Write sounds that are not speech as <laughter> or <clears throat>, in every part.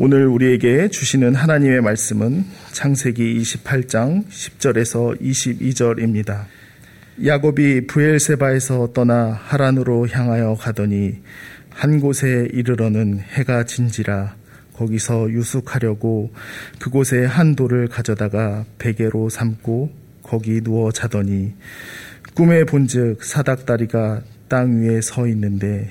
오늘 우리에게 주시는 하나님의 말씀은 창세기 28장 10절에서 22절입니다. 야곱이 부엘세바에서 떠나 하란으로 향하여 가더니 한 곳에 이르러는 해가 진지라 거기서 유숙하려고 그곳에 한 돌을 가져다가 베개로 삼고 거기 누워 자더니 꿈에 본즉 사닥다리가 땅 위에 서 있는데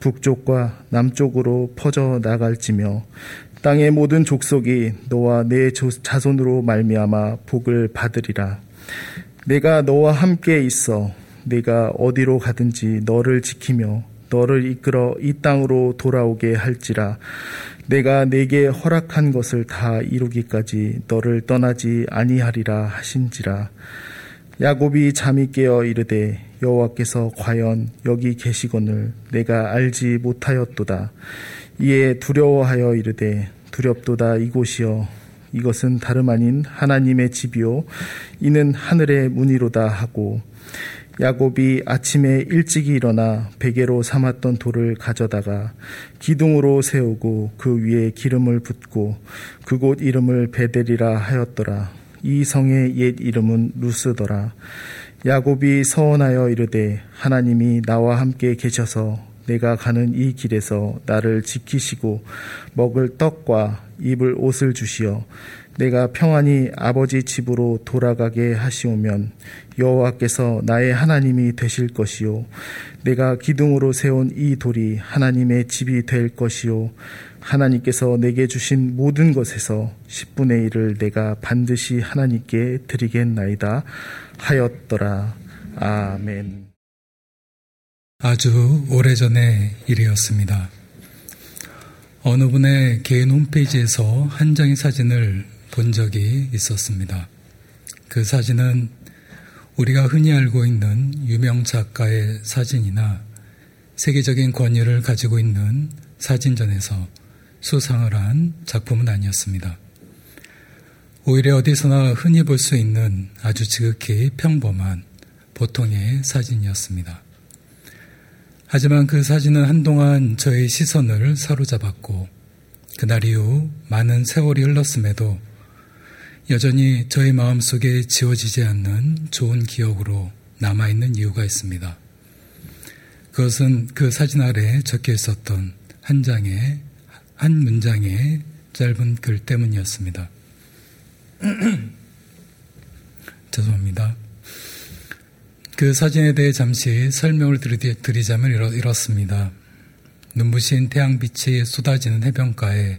북쪽과 남쪽으로 퍼져 나갈지며 땅의 모든 족속이 너와 내 자손으로 말미암아 복을 받으리라. 내가 너와 함께 있어 내가 어디로 가든지 너를 지키며 너를 이끌어 이 땅으로 돌아오게 할지라 내가 내게 허락한 것을 다 이루기까지 너를 떠나지 아니하리라 하신지라 야곱이 잠이 깨어 이르되 여호와께서 과연 여기 계시거늘 내가 알지 못하였도다. 이에 두려워하여 이르되 두렵도다 이곳이여 이것은 다름 아닌 하나님의 집이요 이는 하늘의 문이로다 하고 야곱이 아침에 일찍이 일어나 베개로 삼았던 돌을 가져다가 기둥으로 세우고 그 위에 기름을 붓고 그곳 이름을 베델이라 하였더라. 이 성의 옛 이름은 루스더라. 야곱이 서원하여 이르되 하나님이 나와 함께 계셔서 내가 가는 이 길에서 나를 지키시고 먹을 떡과 입을 옷을 주시어 내가 평안히 아버지 집으로 돌아가게 하시오면 여호와께서 나의 하나님이 되실 것이요 내가 기둥으로 세운 이 돌이 하나님의 집이 될 것이요 하나님께서 내게 주신 모든 것에서 10분의 1을 내가 반드시 하나님께 드리겠나이다 하였더라 아멘 아주 오래전의 일이었습니다. 어느 분의 개인 홈페이지에서 한 장의 사진을 본 적이 있었습니다. 그 사진은 우리가 흔히 알고 있는 유명 작가의 사진이나 세계적인 권위를 가지고 있는 사진전에서 수상을 한 작품은 아니었습니다. 오히려 어디서나 흔히 볼 수 있는 아주 지극히 평범한 보통의 사진이었습니다. 하지만 그 사진은 한동안 저의 시선을 사로잡았고 그날 이후 많은 세월이 흘렀음에도 여전히 저의 마음속에 지워지지 않는 좋은 기억으로 남아있는 이유가 있습니다. 그것은 그 사진 아래 적혀 있었던 한 장의, 한 문장의 짧은 글 때문이었습니다. <clears throat> 죄송합니다. 그 사진에 대해 잠시 설명을 드리자면 이렇습니다. 눈부신 태양빛이 쏟아지는 해변가에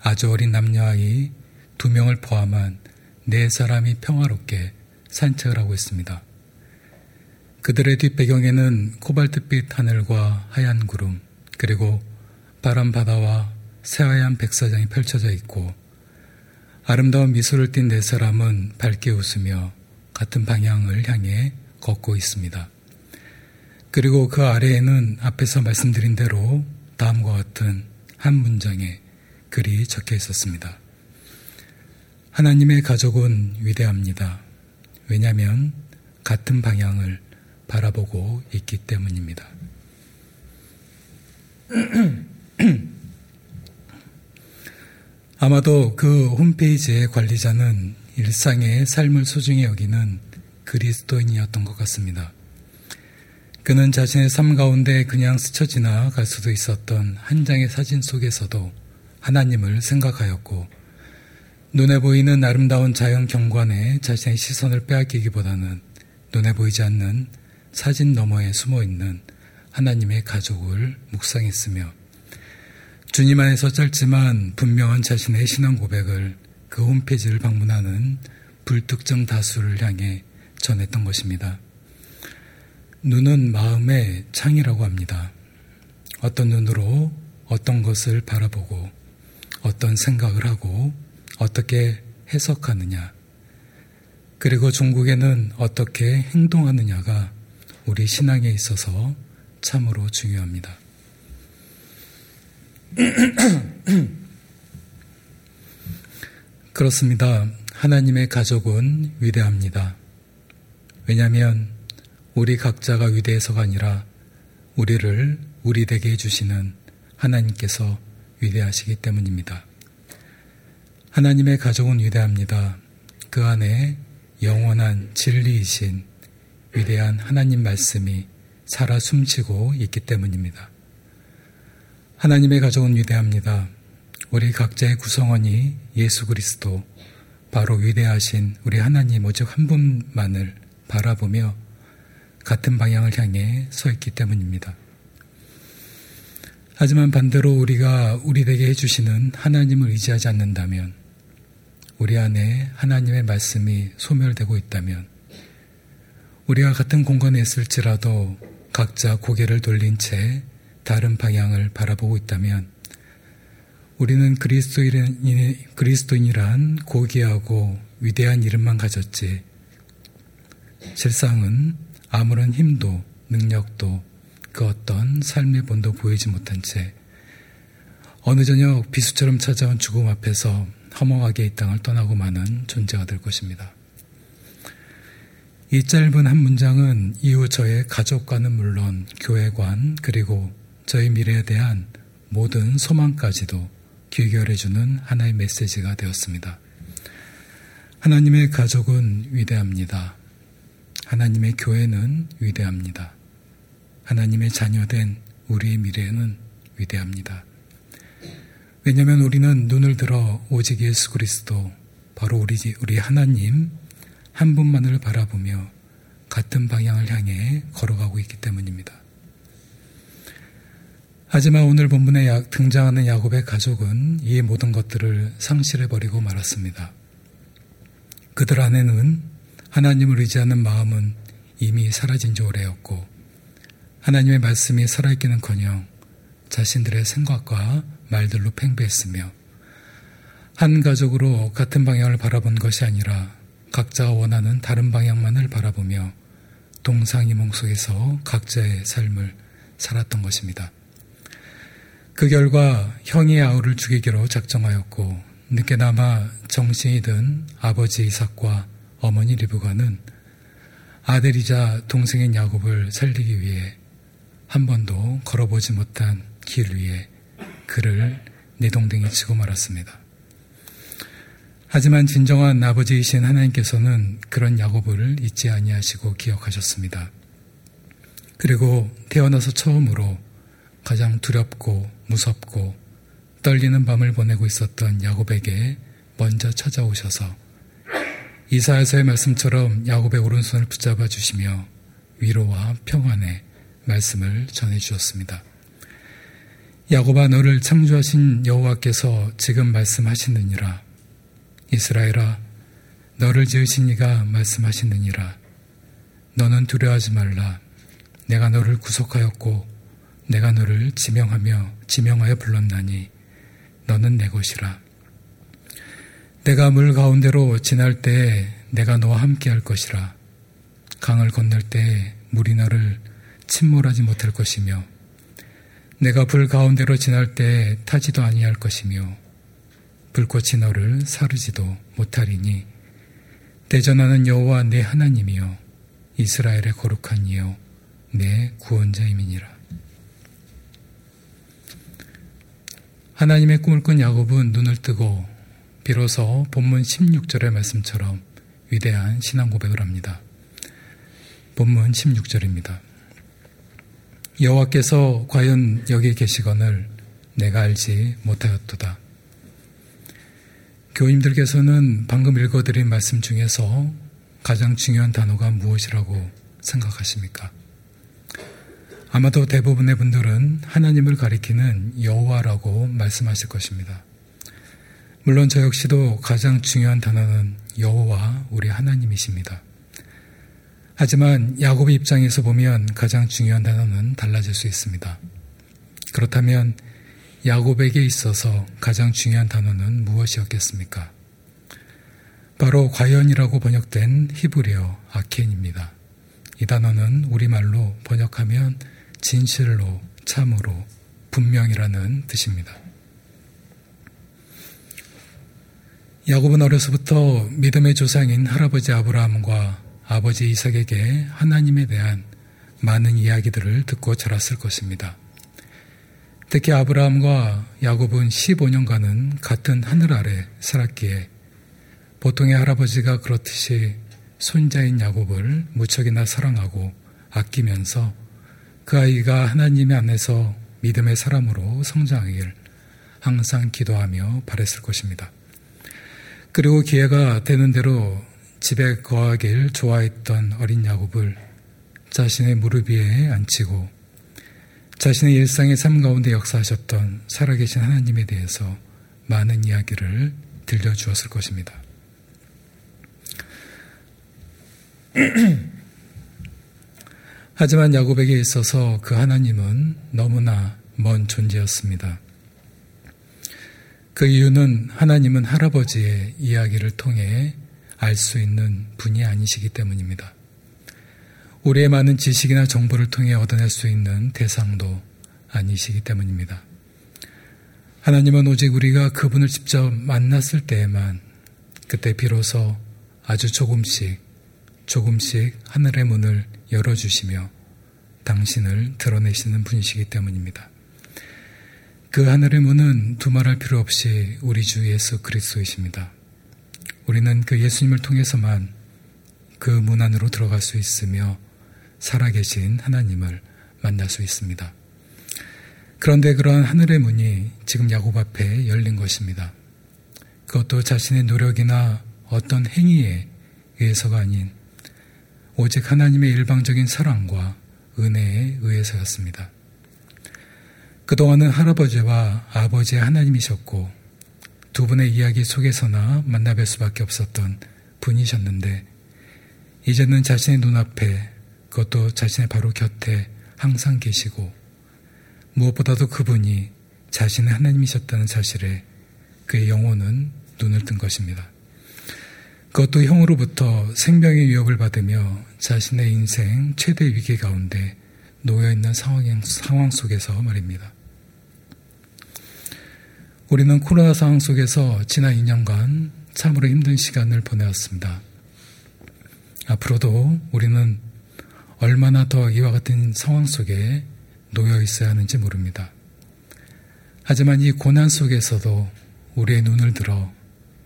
아주 어린 남녀아이 두 명을 포함한 네 사람이 평화롭게 산책을 하고 있습니다. 그들의 뒷배경에는 코발트빛 하늘과 하얀 구름, 그리고 바람 바다와 새하얀 백사장이 펼쳐져 있고 아름다운 미소를 띤 네 사람은 밝게 웃으며 같은 방향을 향해 걷고 있습니다. 그리고 그 아래에는 앞에서 말씀드린 대로 다음과 같은 한 문장에 글이 적혀 있었습니다. 하나님의 가족은 위대합니다. 왜냐하면 같은 방향을 바라보고 있기 때문입니다. <clears throat> <clears throat> 아마도 그 홈페이지의 관리자는 일상의 삶을 소중히 여기는 그리스도인이었던 것 같습니다. 그는 자신의 삶 가운데 그냥 스쳐 지나갈 수도 있었던 한 장의 사진 속에서도 하나님을 생각하였고 눈에 보이는 아름다운 자연 경관에 자신의 시선을 빼앗기기보다는 눈에 보이지 않는 사진 너머에 숨어 있는 하나님의 가족을 묵상했으며 주님 안에서 짧지만 분명한 자신의 신앙 고백을 그 홈페이지를 방문하는 불특정 다수를 향해 전했던 것입니다. 눈은 마음의 창이라고 합니다. 어떤 눈으로 어떤 것을 바라보고 어떤 생각을 하고 어떻게 해석하느냐, 그리고 중국에는 어떻게 행동하느냐가 우리 신앙에 있어서 참으로 중요합니다. <clears throat> 그렇습니다. 하나님의 가족은 위대합니다. 왜냐하면 우리 각자가 위대해서가 아니라 우리를 우리 되게 해주시는 하나님께서 위대하시기 때문입니다. 하나님의 가족은 위대합니다. 그 안에 영원한 진리이신 위대한 하나님 말씀이 살아 숨쉬고 있기 때문입니다. 하나님의 가족은 위대합니다. 우리 각자의 구성원이 예수 그리스도, 바로 위대하신 우리 하나님 오직 한 분만을 바라보며 같은 방향을 향해 서 있기 때문입니다. 하지만 반대로 우리가 우리 에게 해주시는 하나님을 의지하지 않는다면, 우리 안에 하나님의 말씀이 소멸되고 있다면, 우리가 같은 공간에 있을지라도 각자 고개를 돌린 채 다른 방향을 바라보고 있다면, 우리는 그리스도인, 그리스도인이란 고귀하고 위대한 이름만 가졌지, 실상은 아무런 힘도 능력도 그 어떤 삶의 본도 보이지 못한 채 어느 저녁 비수처럼 찾아온 죽음 앞에서 허망하게 이 땅을 떠나고 마는 존재가 될 것입니다. 이 짧은 한 문장은 이후 저의 가족과는 물론 교회관 그리고 저의 미래에 대한 모든 소망까지도 귀결해주는 하나의 메시지가 되었습니다. 하나님의 가족은 위대합니다. 하나님의 교회는 위대합니다. 하나님의 자녀된 우리의 미래는 위대합니다. 왜냐하면 우리는 눈을 들어 오직 예수 그리스도, 바로 우리, 우리 하나님 한 분만을 바라보며 같은 방향을 향해 걸어가고 있기 때문입니다. 하지만 오늘 본문에 등장하는 야곱의 가족은 이 모든 것들을 상실해버리고 말았습니다. 그들 안에는 하나님을 의지하는 마음은 이미 사라진 지 오래였고 하나님의 말씀이 살아있기는커녕 자신들의 생각과 말들로 팽배했으며 한 가족으로 같은 방향을 바라본 것이 아니라 각자가 원하는 다른 방향만을 바라보며 동상이몽 속에서 각자의 삶을 살았던 것입니다. 그 결과 형이 아우를 죽이기로 작정하였고 늦게나마 정신이 든 아버지 이삭과 어머니 리브가는 아들이자 동생인 야곱을 살리기 위해 한 번도 걸어보지 못한 길 위에 그를 내동댕이 치고 말았습니다. 하지만 진정한 아버지이신 하나님께서는 그런 야곱을 잊지 아니하시고 기억하셨습니다. 그리고 태어나서 처음으로 가장 두렵고 무섭고 떨리는 밤을 보내고 있었던 야곱에게 먼저 찾아오셔서 이사야서의 말씀처럼 야곱의 오른손을 붙잡아 주시며 위로와 평안의 말씀을 전해 주셨습니다. 야곱아 너를 창조하신 여호와께서 지금 말씀하시느니라. 이스라엘아 너를 지으신 이가 말씀하시느니라. 너는 두려워하지 말라. 내가 너를 구속하였고 내가 너를 지명하며 지명하여 불렀나니 너는 내 것이라 내가 물 가운데로 지날 때 내가 너와 함께 할 것이라. 강을 건널 때 물이 너를 침몰하지 못할 것이며 내가 불 가운데로 지날 때 타지도 아니할 것이며 불꽃이 너를 사르지도 못하리니 대전하는 여호와 내 하나님이여 이스라엘의 거룩한 이여 내 구원자임이니라. 하나님의 꿈을 꾼 야곱은 눈을 뜨고 비로소 본문 16절의 말씀처럼 위대한 신앙 고백을 합니다. 본문 16절입니다. 여호와께서 과연 여기 계시거늘 내가 알지 못하였도다. 교인들께서는 방금 읽어드린 말씀 중에서 가장 중요한 단어가 무엇이라고 생각하십니까? 아마도 대부분의 분들은 하나님을 가리키는 여호와라고 말씀하실 것입니다. 물론 저 역시도 가장 중요한 단어는 여호와 우리 하나님이십니다. 하지만 야곱의 입장에서 보면 가장 중요한 단어는 달라질 수 있습니다. 그렇다면 야곱에게 있어서 가장 중요한 단어는 무엇이었겠습니까? 바로 과연이라고 번역된 히브리어 아켄입니다. 이 단어는 우리말로 번역하면 진실로, 참으로, 분명이라는 뜻입니다. 야곱은 어려서부터 믿음의 조상인 할아버지 아브라함과 아버지 이삭에게 하나님에 대한 많은 이야기들을 듣고 자랐을 것입니다. 특히 아브라함과 야곱은 15년간은 같은 하늘 아래 살았기에 보통의 할아버지가 그렇듯이 손자인 야곱을 무척이나 사랑하고 아끼면서 그 아이가 하나님의 안에서 믿음의 사람으로 성장하길 항상 기도하며 바랬을 것입니다. 그리고 기회가 되는 대로 집에 거하길 좋아했던 어린 야곱을 자신의 무릎 위에 앉히고 자신의 일상의 삶 가운데 역사하셨던 살아계신 하나님에 대해서 많은 이야기를 들려주었을 것입니다. <clears throat> 하지만 야곱에게 있어서 그 하나님은 너무나 먼 존재였습니다. 그 이유는 하나님은 할아버지의 이야기를 통해 알 수 있는 분이 아니시기 때문입니다. 우리의 많은 지식이나 정보를 통해 얻어낼 수 있는 대상도 아니시기 때문입니다. 하나님은 오직 우리가 그분을 직접 만났을 때에만 그때 비로소 아주 조금씩 조금씩 하늘의 문을 열어주시며 당신을 드러내시는 분이시기 때문입니다. 그 하늘의 문은 두말할 필요 없이 우리 주 예수 그리스도이십니다. 우리는 그 예수님을 통해서만 그 문 안으로 들어갈 수 있으며 살아계신 하나님을 만날 수 있습니다. 그런데 그러한 하늘의 문이 지금 야곱 앞에 열린 것입니다. 그것도 자신의 노력이나 어떤 행위에 의해서가 아닌 오직 하나님의 일방적인 사랑과 은혜에 의해서였습니다. 그동안은 할아버지와 아버지의 하나님이셨고 두 분의 이야기 속에서나 만나뵐 수밖에 없었던 분이셨는데 이제는 자신의 눈앞에 그것도 자신의 바로 곁에 항상 계시고 무엇보다도 그분이 자신의 하나님이셨다는 사실에 그의 영혼은 눈을 뜬 것입니다. 그것도 형으로부터 생명의 위협을 받으며 자신의 인생 최대 위기 가운데 놓여 있는 상황, 속에서 말입니다. 우리는 코로나 상황 속에서 지난 2년간 참으로 힘든 시간을 보내왔습니다. 앞으로도 우리는 얼마나 더 이와 같은 상황 속에 놓여 있어야 하는지 모릅니다. 하지만 이 고난 속에서도 우리의 눈을 들어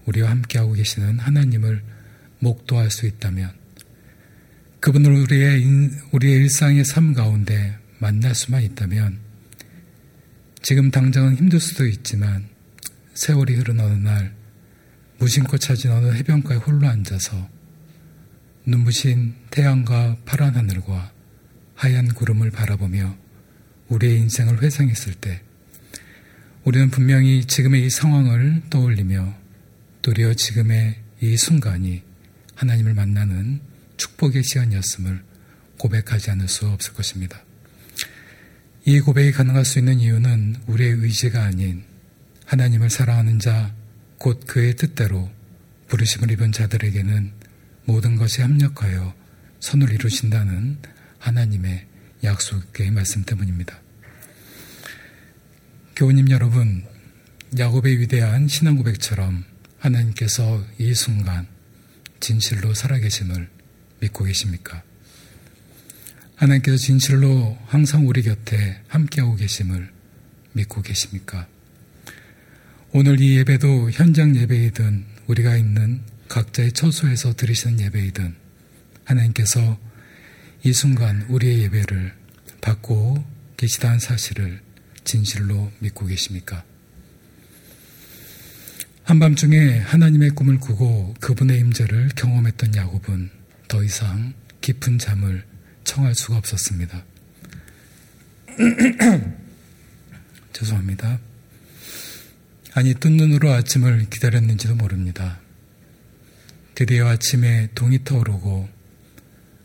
우리와 함께하고 계시는 하나님을 목도할 수 있다면 그분을 우리의, 인, 우리의 일상의 삶 가운데 만날 수만 있다면 지금 당장은 힘들 수도 있지만 세월이 흐른 어느 날 무심코 찾은 어느 해변가에 홀로 앉아서 눈부신 태양과 파란 하늘과 하얀 구름을 바라보며 우리의 인생을 회상했을 때 우리는 분명히 지금의 이 상황을 떠올리며 도리어 지금의 이 순간이 하나님을 만나는 축복의 시간이었음을 고백하지 않을 수 없을 것입니다. 이 고백이 가능할 수 있는 이유는 우리의 의지가 아닌 하나님을 사랑하는 자, 곧 그의 뜻대로 부르심을 입은 자들에게는 모든 것이 합력하여 선을 이루신다는 하나님의 약속의 말씀 때문입니다. 교우님 여러분, 야곱의 위대한 신앙 고백처럼 하나님께서 이 순간 진실로 살아계심을 믿고 계십니까? 하나님께서 진실로 항상 우리 곁에 함께하고 계심을 믿고 계십니까? 오늘 이 예배도 현장 예배이든 우리가 있는 각자의 처소에서 드리시는 예배이든 하나님께서 이 순간 우리의 예배를 받고 계시다는 사실을 진실로 믿고 계십니까? 한밤중에 하나님의 꿈을 꾸고 그분의 임재를 경험했던 야곱은 더 이상 깊은 잠을 청할 수가 없었습니다. <clears throat> 죄송합니다. 아니 뜬 눈으로 아침을 기다렸는지도 모릅니다. 드디어 아침에 동이 터오르고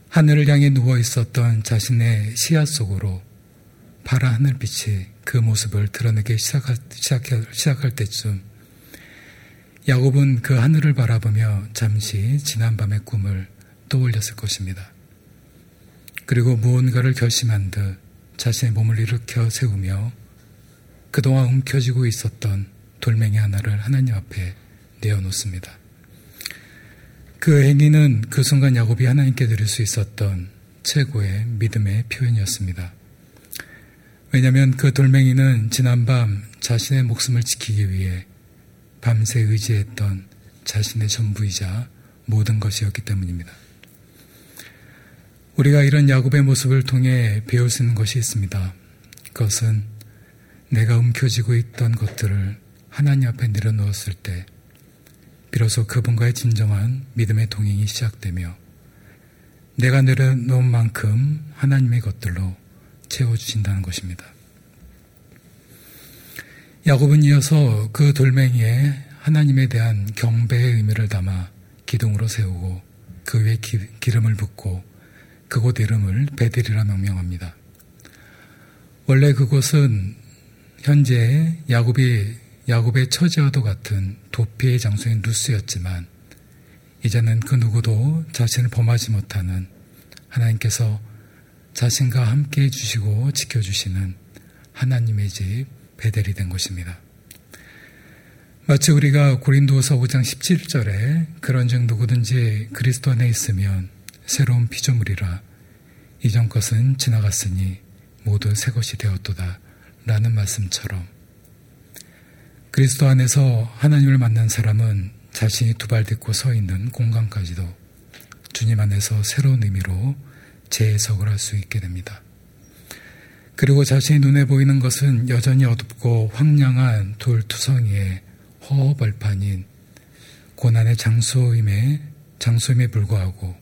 하늘을 향해 누워 있었던 자신의 시야 속으로 파란 하늘빛이 그 모습을 드러내기 시작할, 시작할, 시작할 때쯤 야곱은 그 하늘을 바라보며 잠시 지난 밤의 꿈을 떠올렸을 것입니다. 그리고 무언가를 결심한 듯 자신의 몸을 일으켜 세우며 그동안 움켜쥐고 있었던 돌멩이 하나를 하나님 앞에 내어놓습니다. 그 행위는 그 순간 야곱이 하나님께 드릴 수 있었던 최고의 믿음의 표현이었습니다. 왜냐하면 그 돌멩이는 지난밤 자신의 목숨을 지키기 위해 밤새 의지했던 자신의 전부이자 모든 것이었기 때문입니다. 우리가 이런 야곱의 모습을 통해 배울 수 있는 것이 있습니다. 그것은 내가 움켜쥐고 있던 것들을 하나님 앞에 내려놓았을 때 비로소 그분과의 진정한 믿음의 동행이 시작되며 내가 내려놓은 만큼 하나님의 것들로 채워주신다는 것입니다. 야곱은 이어서 그 돌멩이에 하나님에 대한 경배의 의미를 담아 기둥으로 세우고 그 위에 기, 름을 붓고 그곳 이름을 베델이라 명명합니다. 원래 그곳은 현재 야곱이 야곱의 처지와도 같은 도피의 장소인 루스였지만 이제는 그 누구도 자신을 범하지 못하는 하나님께서 자신과 함께 해주시고 지켜주시는 하나님의 집 베델이 된 것입니다. 마치 우리가 고린도서 5장 17절에 그런즉 누구든지 그리스도 안에 있으면 새로운 피조물이라 이전 것은 지나갔으니 모두 새 것이 되었도다 라는 말씀처럼 그리스도 안에서 하나님을 만난 사람은 자신이 두 발 딛고 서 있는 공간까지도 주님 안에서 새로운 의미로 재해석을 할 수 있게 됩니다. 그리고 자신의 눈에 보이는 것은 여전히 어둡고 황량한 돌투성이의 허허벌판인 고난의 장소임에 장소임에 불구하고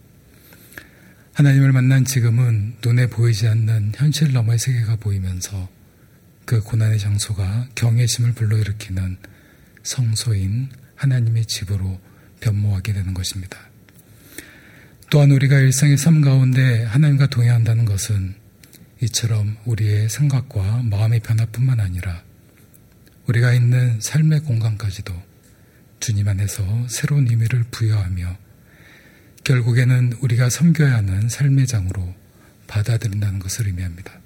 하나님을 만난 지금은 눈에 보이지 않는 현실 너머의 세계가 보이면서 그 고난의 장소가 경외심을 불러일으키는 성소인 하나님의 집으로 변모하게 되는 것입니다. 또한 우리가 일상의 삶 가운데 하나님과 동행한다는 것은 이처럼 우리의 생각과 마음의 변화뿐만 아니라 우리가 있는 삶의 공간까지도 주님 안에서 새로운 의미를 부여하며 결국에는 우리가 섬겨야 하는 삶의 장으로 받아들인다는 것을 의미합니다.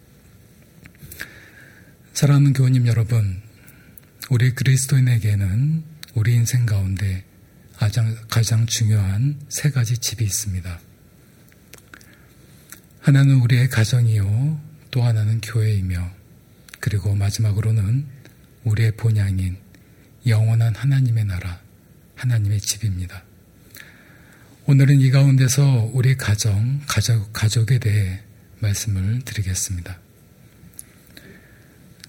사랑하는 교우님 여러분, 우리 그리스도인에게는 우리 인생 가운데 가장, 중요한 세 가지 집이 있습니다. 하나는 우리의 가정이요, 또 하나는 교회이며, 그리고 마지막으로는 우리의 본향인 영원한 하나님의 나라, 하나님의 집입니다. 오늘은 이 가운데서 우리 가정, 가족, 가족에 대해 말씀을 드리겠습니다.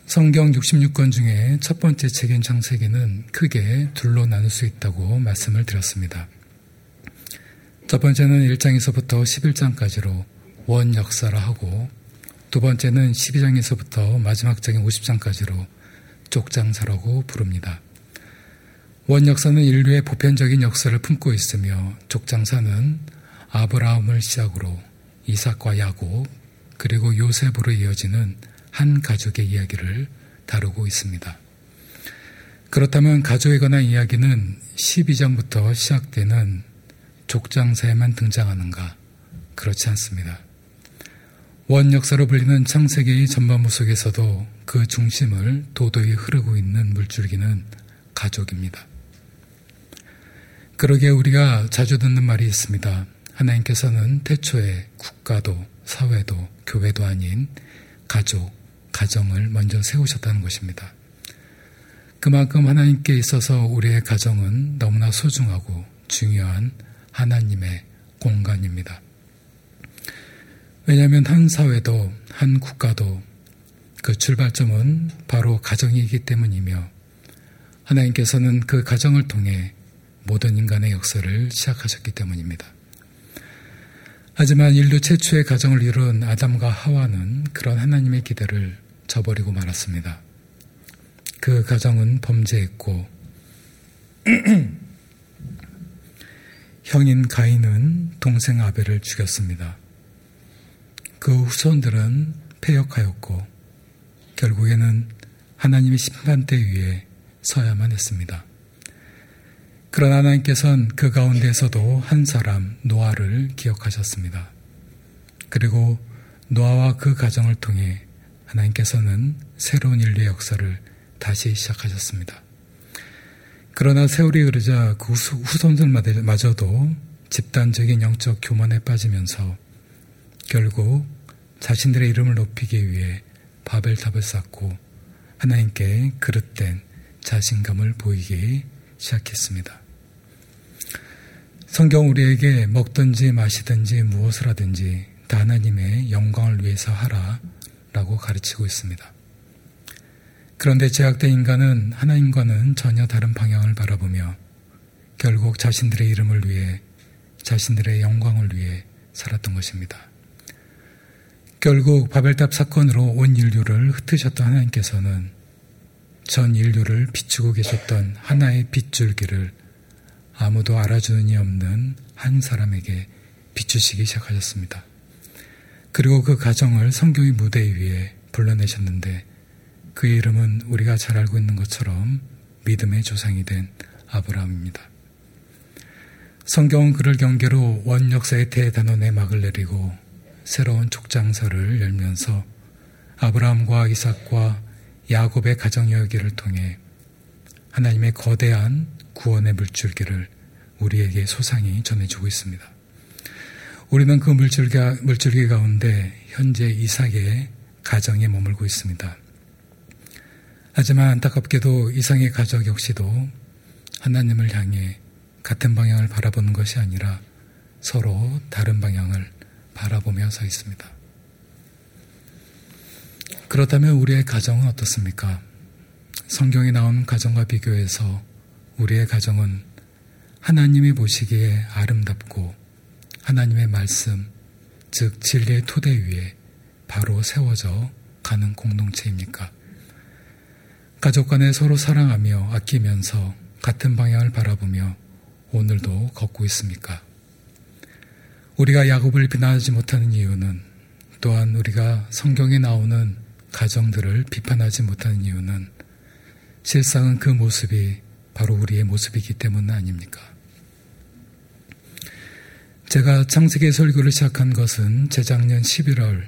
성경 66권 중에 첫 번째 책인 창세기는 크게 둘로 나눌 수 있다고 말씀을 드렸습니다. 첫 번째는 1장에서부터 11장까지로 원 역사라 하고 두 번째는 12장에서부터 마지막 장인 50장까지로 족장사라고 부릅니다. 원 역사는 인류의 보편적인 역사를 품고 있으며 족장사는 아브라함을 시작으로 이삭과 야곱 그리고 요셉으로 이어지는 한 가족의 이야기를 다루고 있습니다. 그렇다면 가족에 관한 이야기는 12장부터 시작되는 족장사에만 등장하는가? 그렇지 않습니다. 원 역사로 불리는 창세기 전반부 속에서도 그 중심을 도도히 흐르고 있는 물줄기는 가족입니다. 그러게 우리가 자주 듣는 말이 있습니다. 하나님께서는 태초에 국가도, 사회도, 교회도 아닌 가족, 가정을 먼저 세우셨다는 것입니다. 그만큼 하나님께 있어서 우리의 가정은 너무나 소중하고 중요한 하나님의 공간입니다. 왜냐하면 한 사회도 한 국가도 그 출발점은 바로 가정이기 때문이며 하나님께서는 그 가정을 통해 모든 인간의 역사를 시작하셨기 때문입니다. 하지만 인류 최초의 가정을 이룬 아담과 하와는 그런 하나님의 기대를 저버리고 말았습니다. 그 가정은 범죄했고 <clears throat> 형인 가인은 동생 아벨을 죽였습니다. 그 후손들은 폐역하였고 결국에는 하나님의 심판대 위에 서야만 했습니다. 그러나 하나님께서는 그 가운데서도 한 사람 노아를 기억하셨습니다. 그리고 노아와 그 가정을 통해 하나님께서는 새로운 인류의 역사를 다시 시작하셨습니다. 그러나 세월이 흐르자 그 후손들마저도 집단적인 영적 교만에 빠지면서 결국 자신들의 이름을 높이기 위해 바벨탑을 쌓고 하나님께 그릇된 자신감을 보이기 시작했습니다. 성경 우리에게 먹든지 마시든지 무엇을 하든지 다 하나님의 영광을 위해서 하라 라고 가르치고 있습니다. 그런데 제약된 인간은 하나님과는 전혀 다른 방향을 바라보며 결국 자신들의 이름을 위해 자신들의 영광을 위해 살았던 것입니다. 결국 바벨탑 사건으로 온 인류를 흩으셨던 하나님께서는 전 인류를 비추고 계셨던 하나의 빗줄기를 아무도 알아주는 이 없는 한 사람에게 비추시기 시작하셨습니다. 그리고 그 가정을 성경의 무대 위에 불러내셨는데 그 이름은 우리가 잘 알고 있는 것처럼 믿음의 조상이 된 아브라함입니다. 성경은 그를 경계로 원 역사의 대단원에 막을 내리고 새로운 족장서를 열면서 아브라함과 이삭과 야곱의 가정 이야기를 통해 하나님의 거대한 구원의 물줄기를 우리에게 소상히 전해주고 있습니다. 우리는 그 물줄기, 물줄기 가운데 현재 이삭의 가정에 머물고 있습니다. 하지만 안타깝게도 이상의 가족 역시도 하나님을 향해 같은 방향을 바라보는 것이 아니라 서로 다른 방향을 바라보며 서 있습니다. 그렇다면 우리의 가정은 어떻습니까? 성경에 나온 가정과 비교해서 우리의 가정은 하나님이 보시기에 아름답고 하나님의 말씀, 즉 진리의 토대 위에 바로 세워져 가는 공동체입니까? 가족 간에 서로 사랑하며 아끼면서 같은 방향을 바라보며 오늘도 걷고 있습니까? 우리가 야곱을 비난하지 못하는 이유는 또한 우리가 성경에 나오는 가정들을 비판하지 못하는 이유는 실상은 그 모습이 바로 우리의 모습이기 때문 아닙니까? 제가 창세기 설교를 시작한 것은 재작년 11월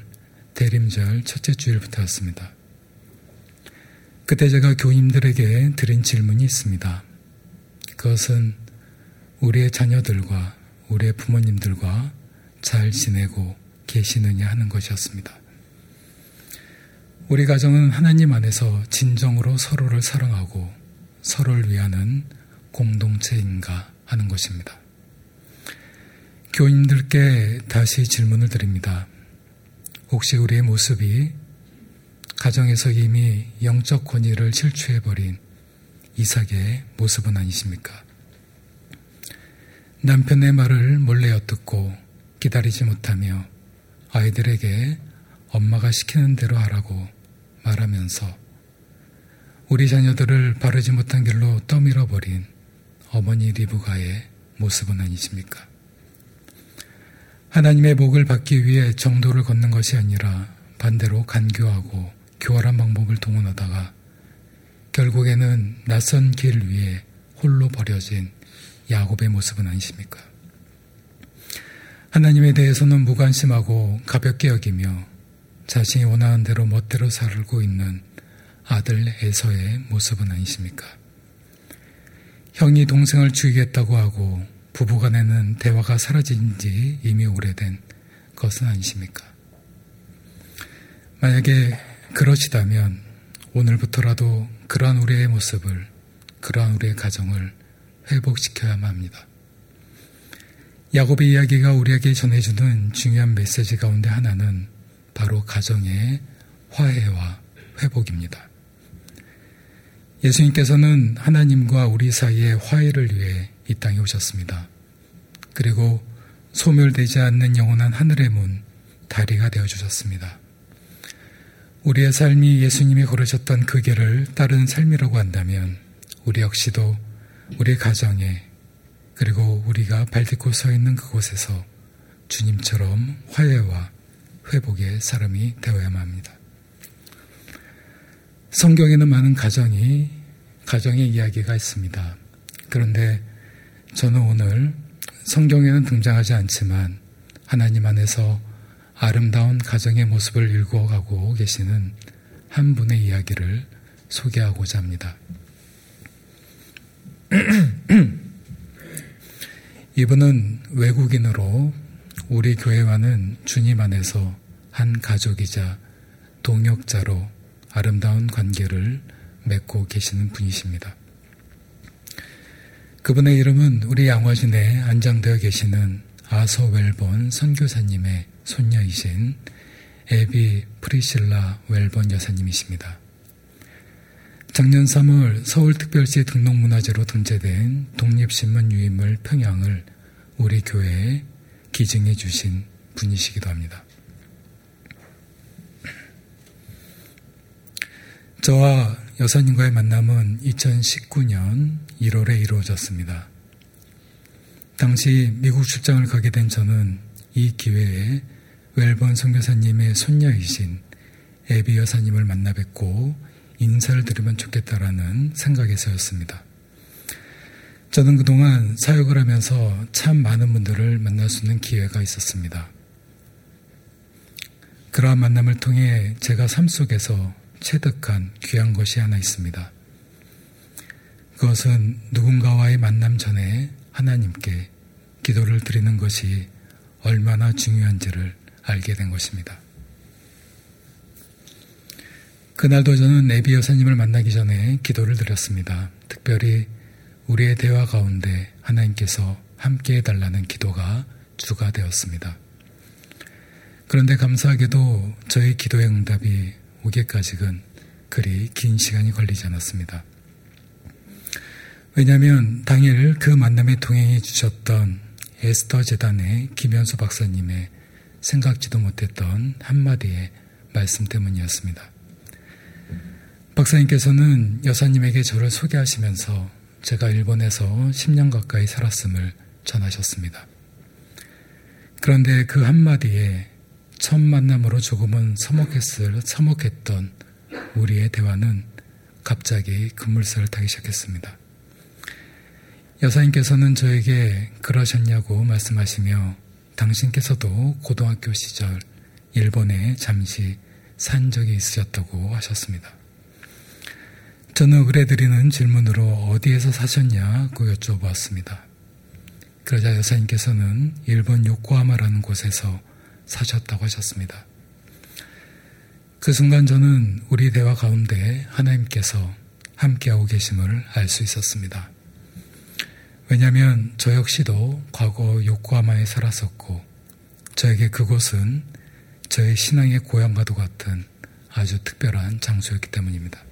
대림절 첫째 주일부터였습니다. 그때 제가 교인들에게 드린 질문이 있습니다. 그것은 우리의 자녀들과 우리의 부모님들과 잘 지내고 계시느냐 하는 것이었습니다. 우리 가정은 하나님 안에서 진정으로 서로를 사랑하고 서로를 위하는 공동체인가 하는 것입니다. 교인들께 다시 질문을 드립니다. 혹시 우리의 모습이 가정에서 이미 영적 권위를 실추해버린 이삭의 모습은 아니십니까? 남편의 말을 몰래 엿듣고 기다리지 못하며 아이들에게 엄마가 시키는 대로 하라고 말하면서 우리 자녀들을 바르지 못한 길로 떠밀어 버린 어머니 리브가의 모습은 아니십니까? 하나님의 복을 받기 위해 정도를 걷는 것이 아니라 반대로 간교하고 교활한 방법을 동원하다가 결국에는 낯선 길 위에 홀로 버려진 야곱의 모습은 아니십니까? 하나님에 대해서는 무관심하고 가볍게 여기며 자신이 원하는 대로 멋대로 살고 있는 아들 에서의 모습은 아니십니까? 형이 동생을 죽이겠다고 하고 부부간에는 대화가 사라진 지 이미 오래된 것은 아니십니까? 만약에 그러시다면 오늘부터라도 그러한 우리의 모습을, 그러한 우리의 가정을 회복시켜야만 합니다. 야곱의 이야기가 우리에게 전해주는 중요한 메시지 가운데 하나는 바로 가정의 화해와 회복입니다. 예수님께서는 하나님과 우리 사이의 화해를 위해 이 땅에 오셨습니다. 그리고 소멸되지 않는 영원한 하늘의 문, 다리가 되어 주셨습니다. 우리의 삶이 예수님이 걸으셨던 그 길을 따른 삶이라고 한다면 우리 역시도 우리 가정에 그리고 우리가 발딛고 서 있는 그곳에서 주님처럼 화해와 회복의 사람이 되어야만 합니다. 성경에는 많은 가정이, 가정의 이야기가 있습니다. 그런데 저는 오늘 성경에는 등장하지 않지만 하나님 안에서 아름다운 가정의 모습을 일구어가고 계시는 한 분의 이야기를 소개하고자 합니다. <clears throat> 이분은 외국인으로 우리 교회와는 주님 안에서 한 가족이자 동역자로 아름다운 관계를 맺고 계시는 분이십니다. 그분의 이름은 우리 양화진에 안장되어 계시는 아서 웰본 선교사님의 손녀이신 에비 프리실라 웰본 여사님이십니다. 작년 3월 서울특별시 등록문화재로 등재된 독립신문 유인물 평양을 우리 교회에 기증해 주신 분이시기도 합니다. 저와 여사님과의 만남은 2019년 1월에 이루어졌습니다. 당시 미국 출장을 가게 된 저는 이 기회에 웰번 선교사님의 손녀이신 에비 여사님을 만나 뵙고 인사를 드리면 좋겠다라는 생각에서였습니다. 저는 그동안 사역을 하면서 참 많은 분들을 만날 수 있는 기회가 있었습니다. 그러한 만남을 통해 제가 삶 속에서 체득한 귀한 것이 하나 있습니다. 그것은 누군가와의 만남 전에 하나님께 기도를 드리는 것이 얼마나 중요한지를 알게 된 것입니다. 그날도 저는 네비 여사님을 만나기 전에 기도를 드렸습니다. 특별히 우리의 대화 가운데 하나님께서 함께 해달라는 기도가 주가 되었습니다. 그런데 감사하게도 저희 기도의 응답이 오기까지는 그리 긴 시간이 걸리지 않았습니다. 왜냐하면 당일 그 만남에 동행해 주셨던 에스터 재단의 김현수 박사님의 생각지도 못했던 한마디의 말씀 때문이었습니다. 박사님께서는 여사님에게 저를 소개하시면서 제가 일본에서 10년 가까이 살았음을 전하셨습니다. 그런데 그 한마디에 첫 만남으로 조금은 서먹했을, 서먹했던 우리의 대화는 갑자기 급물살을 타기 시작했습니다. 여사님께서는 저에게 그러셨냐고 말씀하시며 당신께서도 고등학교 시절 일본에 잠시 산 적이 있으셨다고 하셨습니다. 저는 의뢰드리는 질문으로 어디에서 사셨냐고 여쭤보았습니다. 그러자 여사님께서는 일본 요코하마라는 곳에서 사셨다고 하셨습니다. 그 순간 저는 우리 대화 가운데 하나님께서 함께하고 계심을 알 수 있었습니다. 왜냐하면 저 역시도 과거 요코하마에 살았었고 저에게 그곳은 저의 신앙의 고향과도 같은 아주 특별한 장소였기 때문입니다.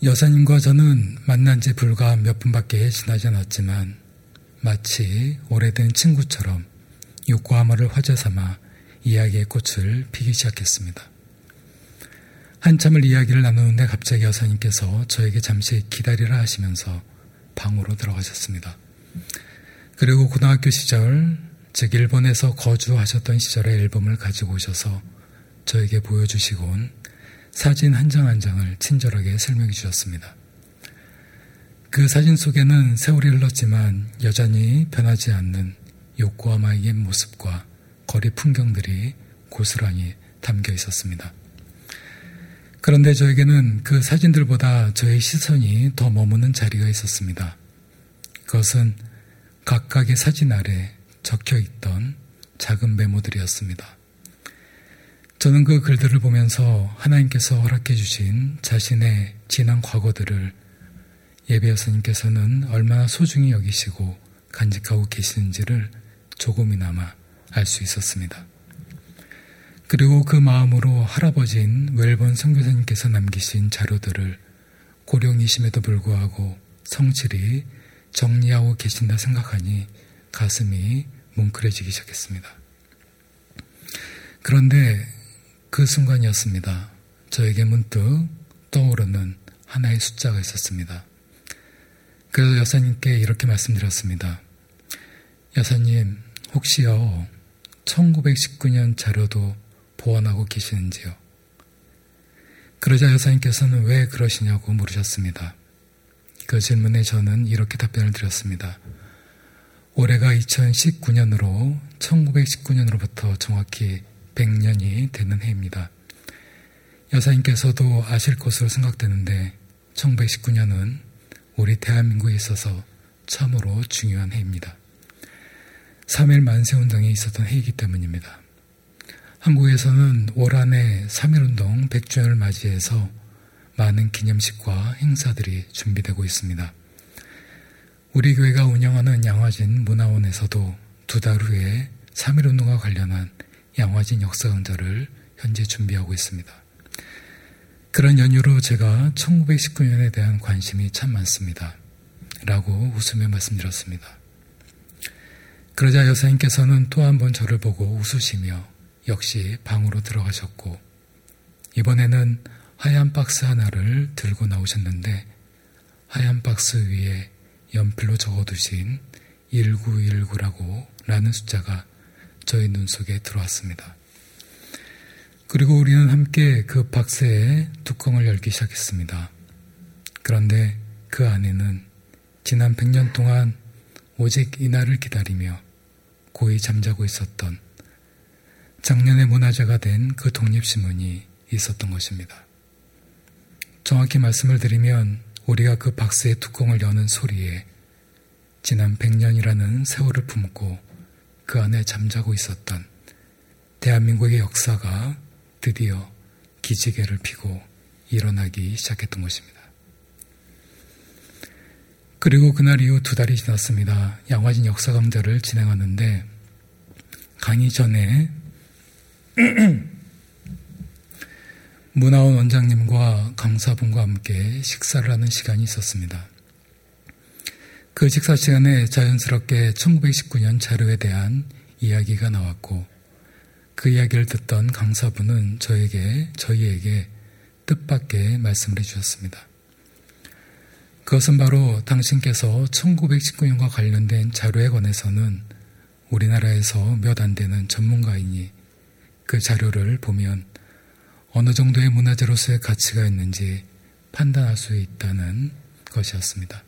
여사님과 저는 만난 지 불과 몇 분밖에 지나지 않았지만 마치 오래된 친구처럼 요코하마를 화제 삼아 이야기의 꽃을 피기 시작했습니다. 한참을 이야기를 나누는데 갑자기 여사님께서 저에게 잠시 기다리라 하시면서 방으로 들어가셨습니다. 그리고 고등학교 시절, 즉 일본에서 거주하셨던 시절의 앨범을 가지고 오셔서 저에게 보여주시곤 사진 한장한 장을 친절하게 설명해 주셨습니다. 그 사진 속에는 세월이 흘렀지만 여전히 변하지 않는 요코하마의 모습과 거리 풍경들이 고스란히 담겨 있었습니다. 그런데 저에게는 그 사진들보다 저의 시선이 더 머무는 자리가 있었습니다. 그것은 각각의 사진 아래 적혀 있던 작은 메모들이었습니다. 저는 그 글들을 보면서 하나님께서 허락해 주신 자신의 지난 과거들을 예배 여사님께서는 얼마나 소중히 여기시고 간직하고 계시는지를 조금이나마 알 수 있었습니다. 그리고 그 마음으로 할아버지인 웰번 선교사님께서 남기신 자료들을 고령이심에도 불구하고 성실히 정리하고 계신다 생각하니 가슴이 뭉클해지기 시작했습니다. 그런데 그 순간이었습니다. 저에게 문득 떠오르는 하나의 숫자가 있었습니다. 그래서 여사님께 이렇게 말씀드렸습니다. 여사님, 혹시요, 1919년 자료도 보완하고 계시는지요? 그러자 여사님께서는 왜 그러시냐고 물으셨습니다. 그 질문에 저는 이렇게 답변을 드렸습니다. 올해가 2019년으로 1919년으로부터 정확히 100년이 되는 해입니다. 여사님께서도 아실 것으로 생각되는데 1919년은 우리 대한민국에 있어서 참으로 중요한 해입니다. 3.1 만세운동이 있었던 해이기 때문입니다. 한국에서는 올 한해 3.1운동 100주년을 맞이해서 많은 기념식과 행사들이 준비되고 있습니다. 우리 교회가 운영하는 양화진 문화원에서도 두 달 후에 3.1운동과 관련한 양화진 역사 강좌를 현재 준비하고 있습니다. 그런 연유로 제가 1919년에 대한 관심이 참 많습니다. 라고 웃으며 말씀드렸습니다. 그러자 여사님께서는 또 한 번 저를 보고 웃으시며 역시 방으로 들어가셨고 이번에는 하얀 박스 하나를 들고 나오셨는데 하얀 박스 위에 연필로 적어두신 1919라고 라는 숫자가 저희 눈 속에 들어왔습니다. 그리고 우리는 함께 그 박스의 뚜껑을 열기 시작했습니다. 그런데 그 안에는 지난 100년 동안 오직 이날을 기다리며 고이 잠자고 있었던 작년에 문화재가 된 그 독립신문이 있었던 것입니다. 정확히 말씀을 드리면 우리가 그 박스의 뚜껑을 여는 소리에 지난 100년이라는 세월을 품고 그 안에 잠자고 있었던 대한민국의 역사가 드디어 기지개를 피고 일어나기 시작했던 것입니다. 그리고 그날 이후 두 달이 지났습니다. 양화진 역사 강좌를 진행하는데 강의 전에 <clears throat> 문화원 원장님과 강사분과 함께 식사를 하는 시간이 있었습니다. 그 식사 시간에 자연스럽게 1919년 자료에 대한 이야기가 나왔고 그 이야기를 듣던 강사분은 저에게, 저희에게 뜻밖의 말씀을 해주셨습니다. 그것은 바로 당신께서 1919년과 관련된 자료에 관해서는 우리나라에서 몇 안 되는 전문가이니 그 자료를 보면 어느 정도의 문화재로서의 가치가 있는지 판단할 수 있다는 것이었습니다.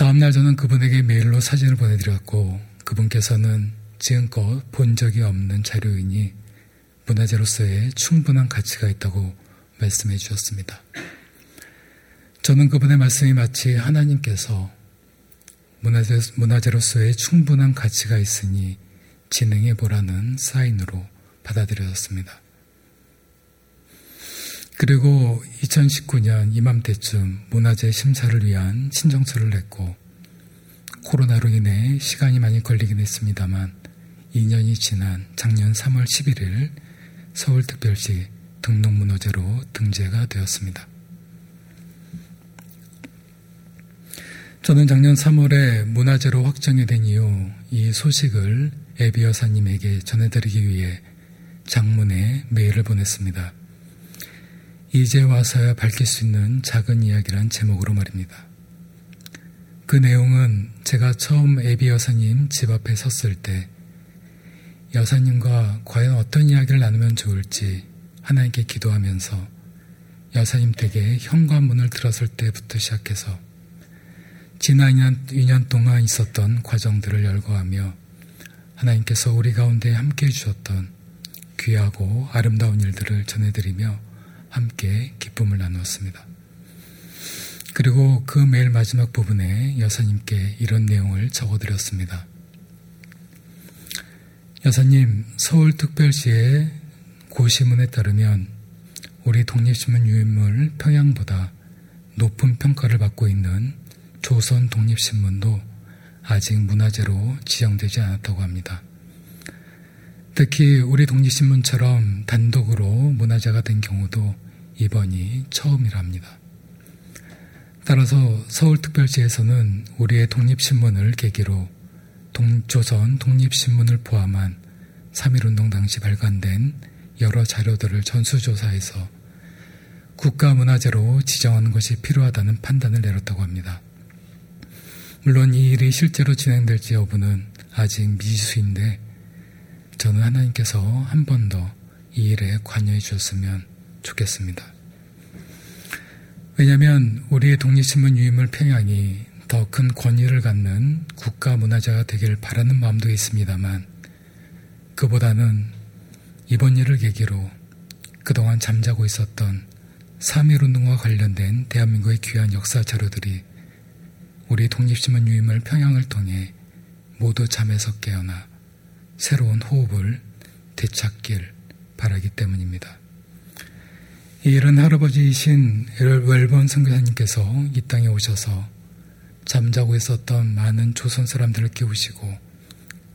다음날 저는 그분에게 메일로 사진을 보내드렸고 그분께서는 지금껏 본 적이 없는 자료이니 문화재로서의 충분한 가치가 있다고 말씀해 주셨습니다. 저는 그분의 말씀이 마치 하나님께서 문화재, 문화재로서의 충분한 가치가 있으니 진행해 보라는 사인으로 받아들여졌습니다. 그리고 2019년 이맘때쯤 문화재 심사를 위한 신청서를 냈고 코로나로 인해 시간이 많이 걸리긴 했습니다만 2년이 지난 작년 3월 11일 서울특별시 등록문화재로 등재가 되었습니다. 저는 작년 3월에 문화재로 확정이 된 이후 이 소식을 에비 여사님에게 전해드리기 위해 장문에 메일을 보냈습니다. 이제 와서야 밝힐 수 있는 작은 이야기란 제목으로 말입니다. 그 내용은 제가 처음 에비 여사님 집 앞에 섰을 때 여사님과 과연 어떤 이야기를 나누면 좋을지 하나님께 기도하면서 여사님 댁에 현관문을 들었을 때부터 시작해서 지난 2년, 2년 동안 있었던 과정들을 열거하며 하나님께서 우리 가운데 함께 해주셨던 귀하고 아름다운 일들을 전해드리며 함께 기쁨을 나누었습니다. 그리고 그 매일 마지막 부분에 여사님께 이런 내용을 적어드렸습니다. 여사님, 서울특별시의 고시문에 따르면 우리 독립신문 유인물 평양보다 높은 평가를 받고 있는 조선 독립신문도 아직 문화재로 지정되지 않았다고 합니다. 특히 우리 독립신문처럼 단독으로 문화재가 된 경우도 이번이 처음이랍니다. 따라서 서울특별시에서는 우리의 독립신문을 계기로 동조선 독립신문을 포함한 3.1운동 당시 발간된 여러 자료들을 전수조사해서 국가문화재로 지정하는 것이 필요하다는 판단을 내렸다고 합니다. 물론 이 일이 실제로 진행될지 여부는 아직 미지수인데 저는 하나님께서 한 번 더 이 일에 관여해 주셨으면 좋겠습니다. 왜냐하면 우리의 독립신문 유인물 평양이 더 큰 권위를 갖는 국가 문화자가 되길 바라는 마음도 있습니다만 그보다는 이번 일을 계기로 그동안 잠자고 있었던 3.1운동과 관련된 대한민국의 귀한 역사 자료들이 우리 독립신문 유임을 평양을 통해 모두 잠에서 깨어나 새로운 호흡을 되찾길 바라기 때문입니다. 이 일은 할아버지이신 웰번 선교사님께서 이 땅에 오셔서 잠자고 있었던 많은 조선 사람들을 깨우시고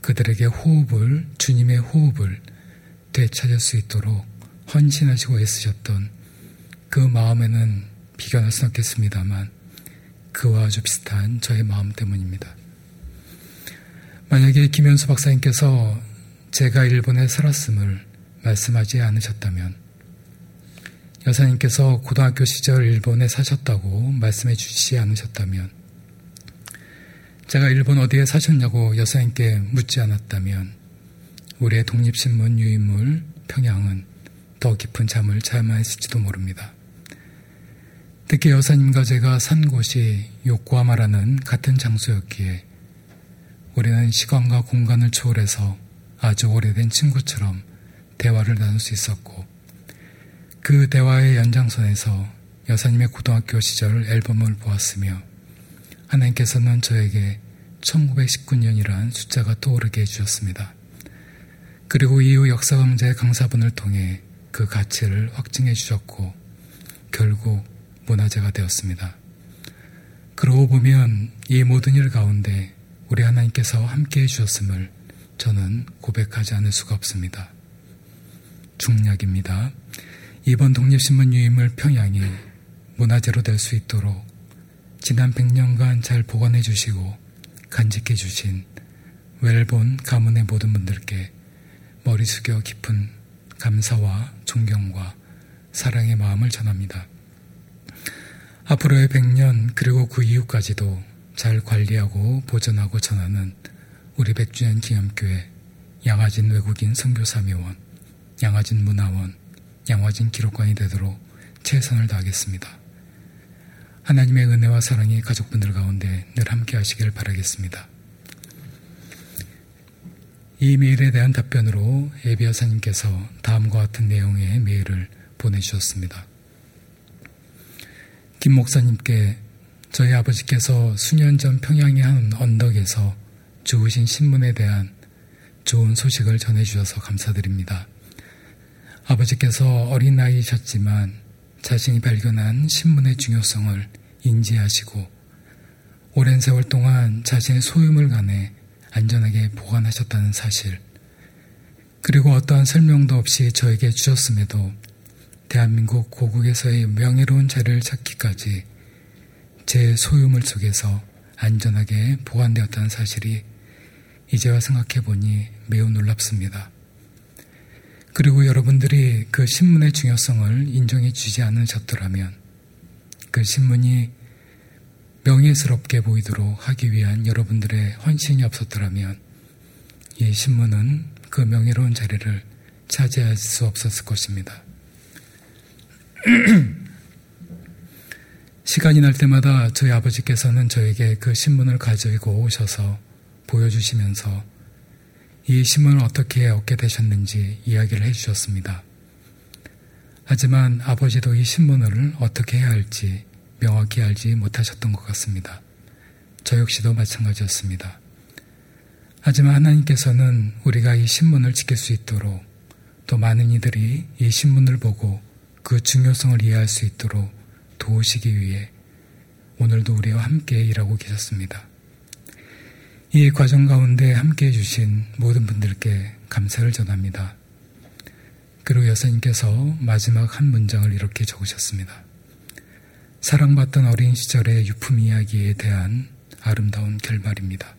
그들에게 호흡을, 주님의 호흡을 되찾을 수 있도록 헌신하시고 애쓰셨던 그 마음에는 비견할 수 없겠습니다만 그와 아주 비슷한 저의 마음 때문입니다. 만약에 김현수 박사님께서 제가 일본에 살았음을 말씀하지 않으셨다면 여사님께서 고등학교 시절 일본에 사셨다고 말씀해 주시지 않으셨다면 제가 일본 어디에 사셨냐고 여사님께 묻지 않았다면 우리의 독립신문 유인물 평양은 더 깊은 잠을 잘만 했을지도 모릅니다. 특히 여사님과 제가 산 곳이 요코하마라는 같은 장소였기에 우리는 시간과 공간을 초월해서 아주 오래된 친구처럼 대화를 나눌 수 있었고 그 대화의 연장선에서 여사님의 고등학교 시절 앨범을 보았으며 하나님께서는 저에게 1919년이란 숫자가 떠오르게 해주셨습니다. 그리고 이후 역사 강좌의 강사분을 통해 그 가치를 확증해 주셨고 결국 문화재가 되었습니다. 그러고 보면 이 모든 일 가운데 우리 하나님께서 함께 해주셨음을 저는 고백하지 않을 수가 없습니다. 중략입니다. 이번 독립신문 유임을 평양에 문화재로 될 수 있도록 지난 100년간 잘 보관해 주시고 간직해 주신 웰본 가문의 모든 분들께 머리 숙여 깊은 감사와 존경과 사랑의 마음을 전합니다. 앞으로의 100년 그리고 그 이후까지도 잘 관리하고 보존하고 전하는 우리 백주년 기념교회 양화진 외국인 선교사미원 양화진 문화원 양화진 기록관이 되도록 최선을 다하겠습니다. 하나님의 은혜와 사랑이 가족분들 가운데 늘 함께 하시길 바라겠습니다. 이 메일에 대한 답변으로 에비아사님께서 다음과 같은 내용의 메일을 보내주셨습니다. 김 목사님께 저희 아버지께서 수년 전 평양의 한 언덕에서 주우신 신문에 대한 좋은 소식을 전해주셔서 감사드립니다. 아버지께서 어린 나이셨지만 자신이 발견한 신문의 중요성을 인지하시고 오랜 세월 동안 자신의 소유물 간에 안전하게 보관하셨다는 사실, 그리고 어떠한 설명도 없이 저에게 주셨음에도 대한민국 고국에서의 명예로운 자리를 찾기까지 제 소유물 속에서 안전하게 보관되었다는 사실이 이제와 생각해 보니 매우 놀랍습니다. 그리고 여러분들이 그 신문의 중요성을 인정해 주지 않으셨더라면 그 신문이 명예스럽게 보이도록 하기 위한 여러분들의 헌신이 없었더라면 이 신문은 그 명예로운 자리를 차지할 수 없었을 것입니다. <clears throat> 시간이 날 때마다 저희 아버지께서는 저에게 그 신문을 가지고 오셔서 보여주시면서 이 신문을 어떻게 얻게 되셨는지 이야기를 해주셨습니다. 하지만 아버지도 이 신문을 어떻게 해야 할지 명확히 알지 못하셨던 것 같습니다. 저 역시도 마찬가지였습니다. 하지만 하나님께서는 우리가 이 신문을 지킬 수 있도록 또 많은 이들이 이 신문을 보고 그 중요성을 이해할 수 있도록 도우시기 위해 오늘도 우리와 함께 일하고 계셨습니다. 이 과정 가운데 함께 해주신 모든 분들께 감사를 전합니다. 그리고 여사님께서 마지막 한 문장을 이렇게 적으셨습니다. 사랑받던 어린 시절의 유품 이야기에 대한 아름다운 결말입니다.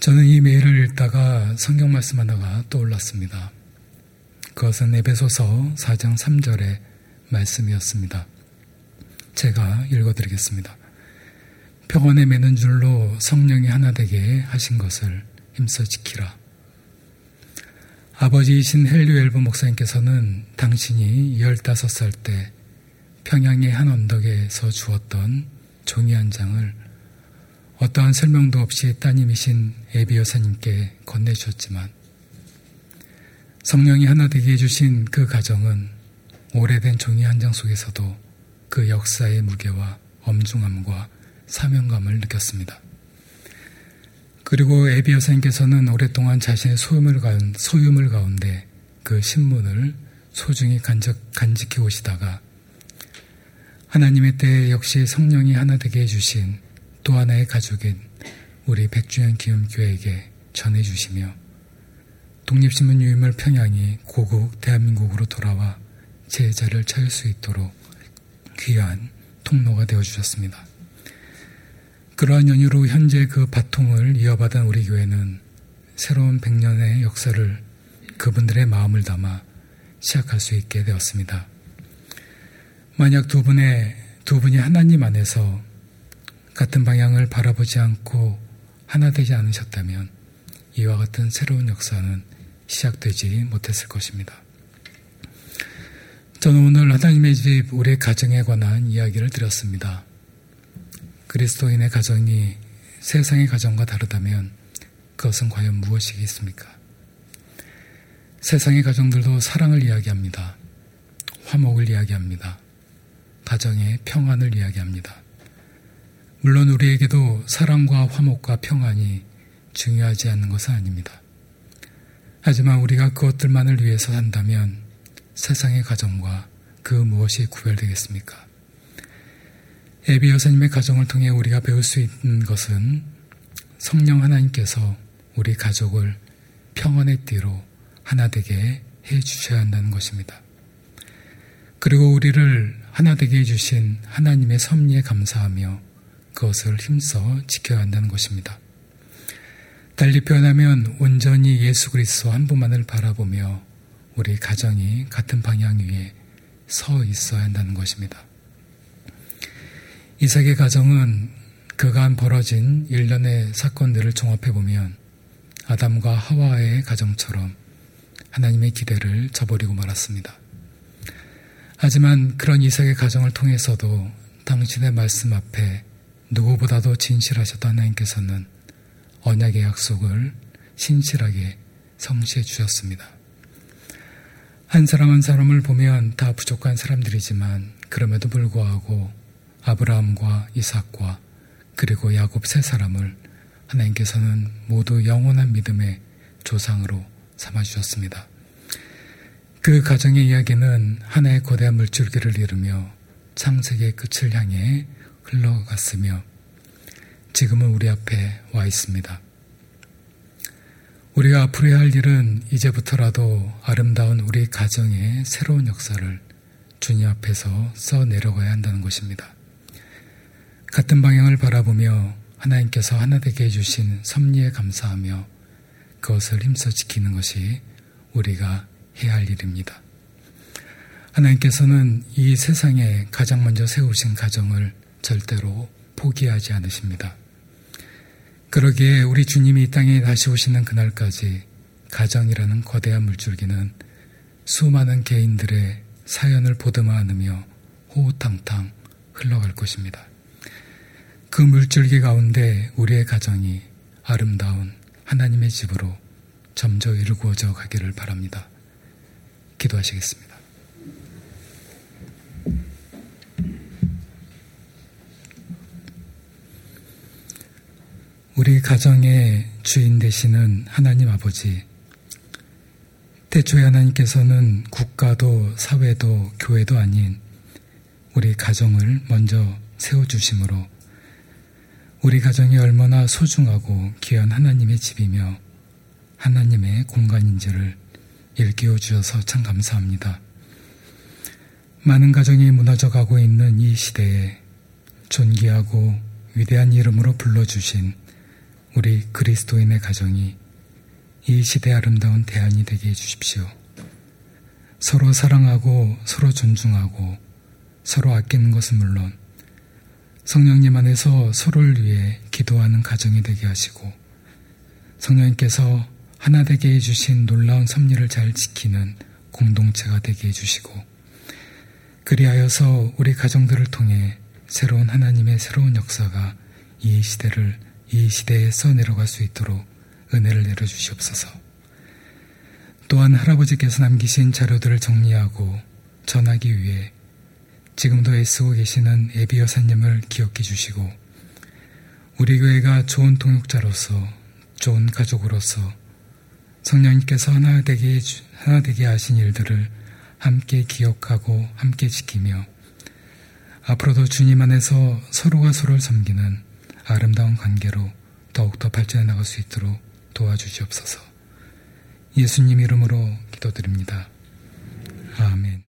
저는 이 메일을 읽다가 성경 말씀 하나가 떠올랐습니다. 그것은 에베소서 4장 3절의 말씀이었습니다. 제가 읽어드리겠습니다. 평원에 매는 줄로 성령이 하나 되게 하신 것을 힘써 지키라. 아버지이신 헬류엘브 목사님께서는 당신이 15살 때 평양의 한 언덕에서 주었던 종이 한 장을 어떠한 설명도 없이 따님이신 에비 여사님께 건네주셨지만 성령이 하나 되게 해주신 그 가정은 오래된 종이 한 장 속에서도 그 역사의 무게와 엄중함과 사명감을 느꼈습니다. 그리고 에비 여사님께서는 오랫동안 자신의 소유물, 가운, 소유물 가운데 그 신문을 소중히 간직, 간직해 오시다가 하나님의 때에 역시 성령이 하나 되게 해주신 또 하나의 가족인 우리 백주년 기음교회에게 전해주시며 독립신문 유임을 평양이 고국 대한민국으로 돌아와 제자를 찾을 수 있도록 귀한 통로가 되어 주셨습니다. 그러한 연유로 현재 그 바통을 이어받은 우리 교회는 새로운 100년의 역사를 그분들의 마음을 담아 시작할 수 있게 되었습니다. 만약 두 분의 두 분이 하나님 안에서 같은 방향을 바라보지 않고 하나 되지 않으셨다면 이와 같은 새로운 역사는 시작되지 못했을 것입니다. 저는 오늘 하나님의 집 우리 가정에 관한 이야기를 드렸습니다. 그리스도인의 가정이 세상의 가정과 다르다면 그것은 과연 무엇이겠습니까? 세상의 가정들도 사랑을 이야기합니다. 화목을 이야기합니다. 가정의 평안을 이야기합니다. 물론 우리에게도 사랑과 화목과 평안이 중요하지 않는 것은 아닙니다. 하지만 우리가 그것들만을 위해서 산다면 세상의 가정과 그 무엇이 구별되겠습니까? 에비 여사님의 가정을 통해 우리가 배울 수 있는 것은 성령 하나님께서 우리 가족을 평안의 띠로 하나 되게 해 주셔야 한다는 것입니다. 그리고 우리를 하나 되게 해 주신 하나님의 섭리에 감사하며 그것을 힘써 지켜야 한다는 것입니다. 달리 표현하면 온전히 예수 그리스도 한 분만을 바라보며 우리 가정이 같은 방향 위에 서 있어야 한다는 것입니다. 이삭의 가정은 그간 벌어진 일련의 사건들을 종합해 보면 아담과 하와의 가정처럼 하나님의 기대를 저버리고 말았습니다. 하지만 그런 이삭의 가정을 통해서도 당신의 말씀 앞에 누구보다도 진실하셨던 하나님께서는 언약의 약속을 신실하게 성취해 주셨습니다. 한 사람 한 사람을 보면 다 부족한 사람들이지만 그럼에도 불구하고 아브라함과 이삭과 그리고 야곱 세 사람을 하나님께서는 모두 영원한 믿음의 조상으로 삼아 주셨습니다. 그 가정의 이야기는 하나의 거대한 물줄기를 이루며 창세기의 끝을 향해 흘러갔으며 지금은 우리 앞에 와 있습니다. 우리가 앞으로 할 일은 이제부터라도 아름다운 우리 가정의 새로운 역사를 주님 앞에서 써 내려가야 한다는 것입니다. 같은 방향을 바라보며 하나님께서 하나 되게 해주신 섭리에 감사하며 그것을 힘써 지키는 것이 우리가 해야 할 일입니다. 하나님께서는 이 세상에 가장 먼저 세우신 가정을 절대로 포기하지 않으십니다. 그러기에 우리 주님이 이 땅에 다시 오시는 그날까지 가정이라는 거대한 물줄기는 수많은 개인들의 사연을 보듬어 안으며 호호탕탕 흘러갈 것입니다. 그 물줄기 가운데 우리의 가정이 아름다운 하나님의 집으로 점저 이루어져 가기를 바랍니다. 기도하시겠습니다. 우리 가정의 주인 되시는 하나님 아버지, 태초에 하나님께서는 국가도 사회도 교회도 아닌 우리 가정을 먼저 세워주심으로 우리 가정이 얼마나 소중하고 귀한 하나님의 집이며 하나님의 공간인지를 일깨워 주셔서 참 감사합니다. 많은 가정이 무너져 가고 있는 이 시대에 존귀하고 위대한 이름으로 불러주신 우리 그리스도인의 가정이 이 시대 아름다운 대안이 되게 해주십시오. 서로 사랑하고 서로 존중하고 서로 아끼는 것은 물론 성령님 안에서 서로를 위해 기도하는 가정이 되게 하시고 성령님께서 하나 되게 해주신 놀라운 섭리를 잘 지키는 공동체가 되게 해주시고 그리하여서 우리 가정들을 통해 새로운 하나님의 새로운 역사가 이 시대를 이 시대에 써내려갈 수 있도록 은혜를 내려주시옵소서. 또한 할아버지께서 남기신 자료들을 정리하고 전하기 위해 지금도 애쓰고 계시는 에비 여사님을 기억해 주시고 우리 교회가 좋은 통역자로서 좋은 가족으로서 성령님께서 하나 되게 하나 되게 하신 일들을 함께 기억하고 함께 지키며 앞으로도 주님 안에서 서로가 서로를 섬기는 아름다운 관계로 더욱더 발전해 나갈 수 있도록 도와주시옵소서. 예수님 이름으로 기도드립니다. 아멘.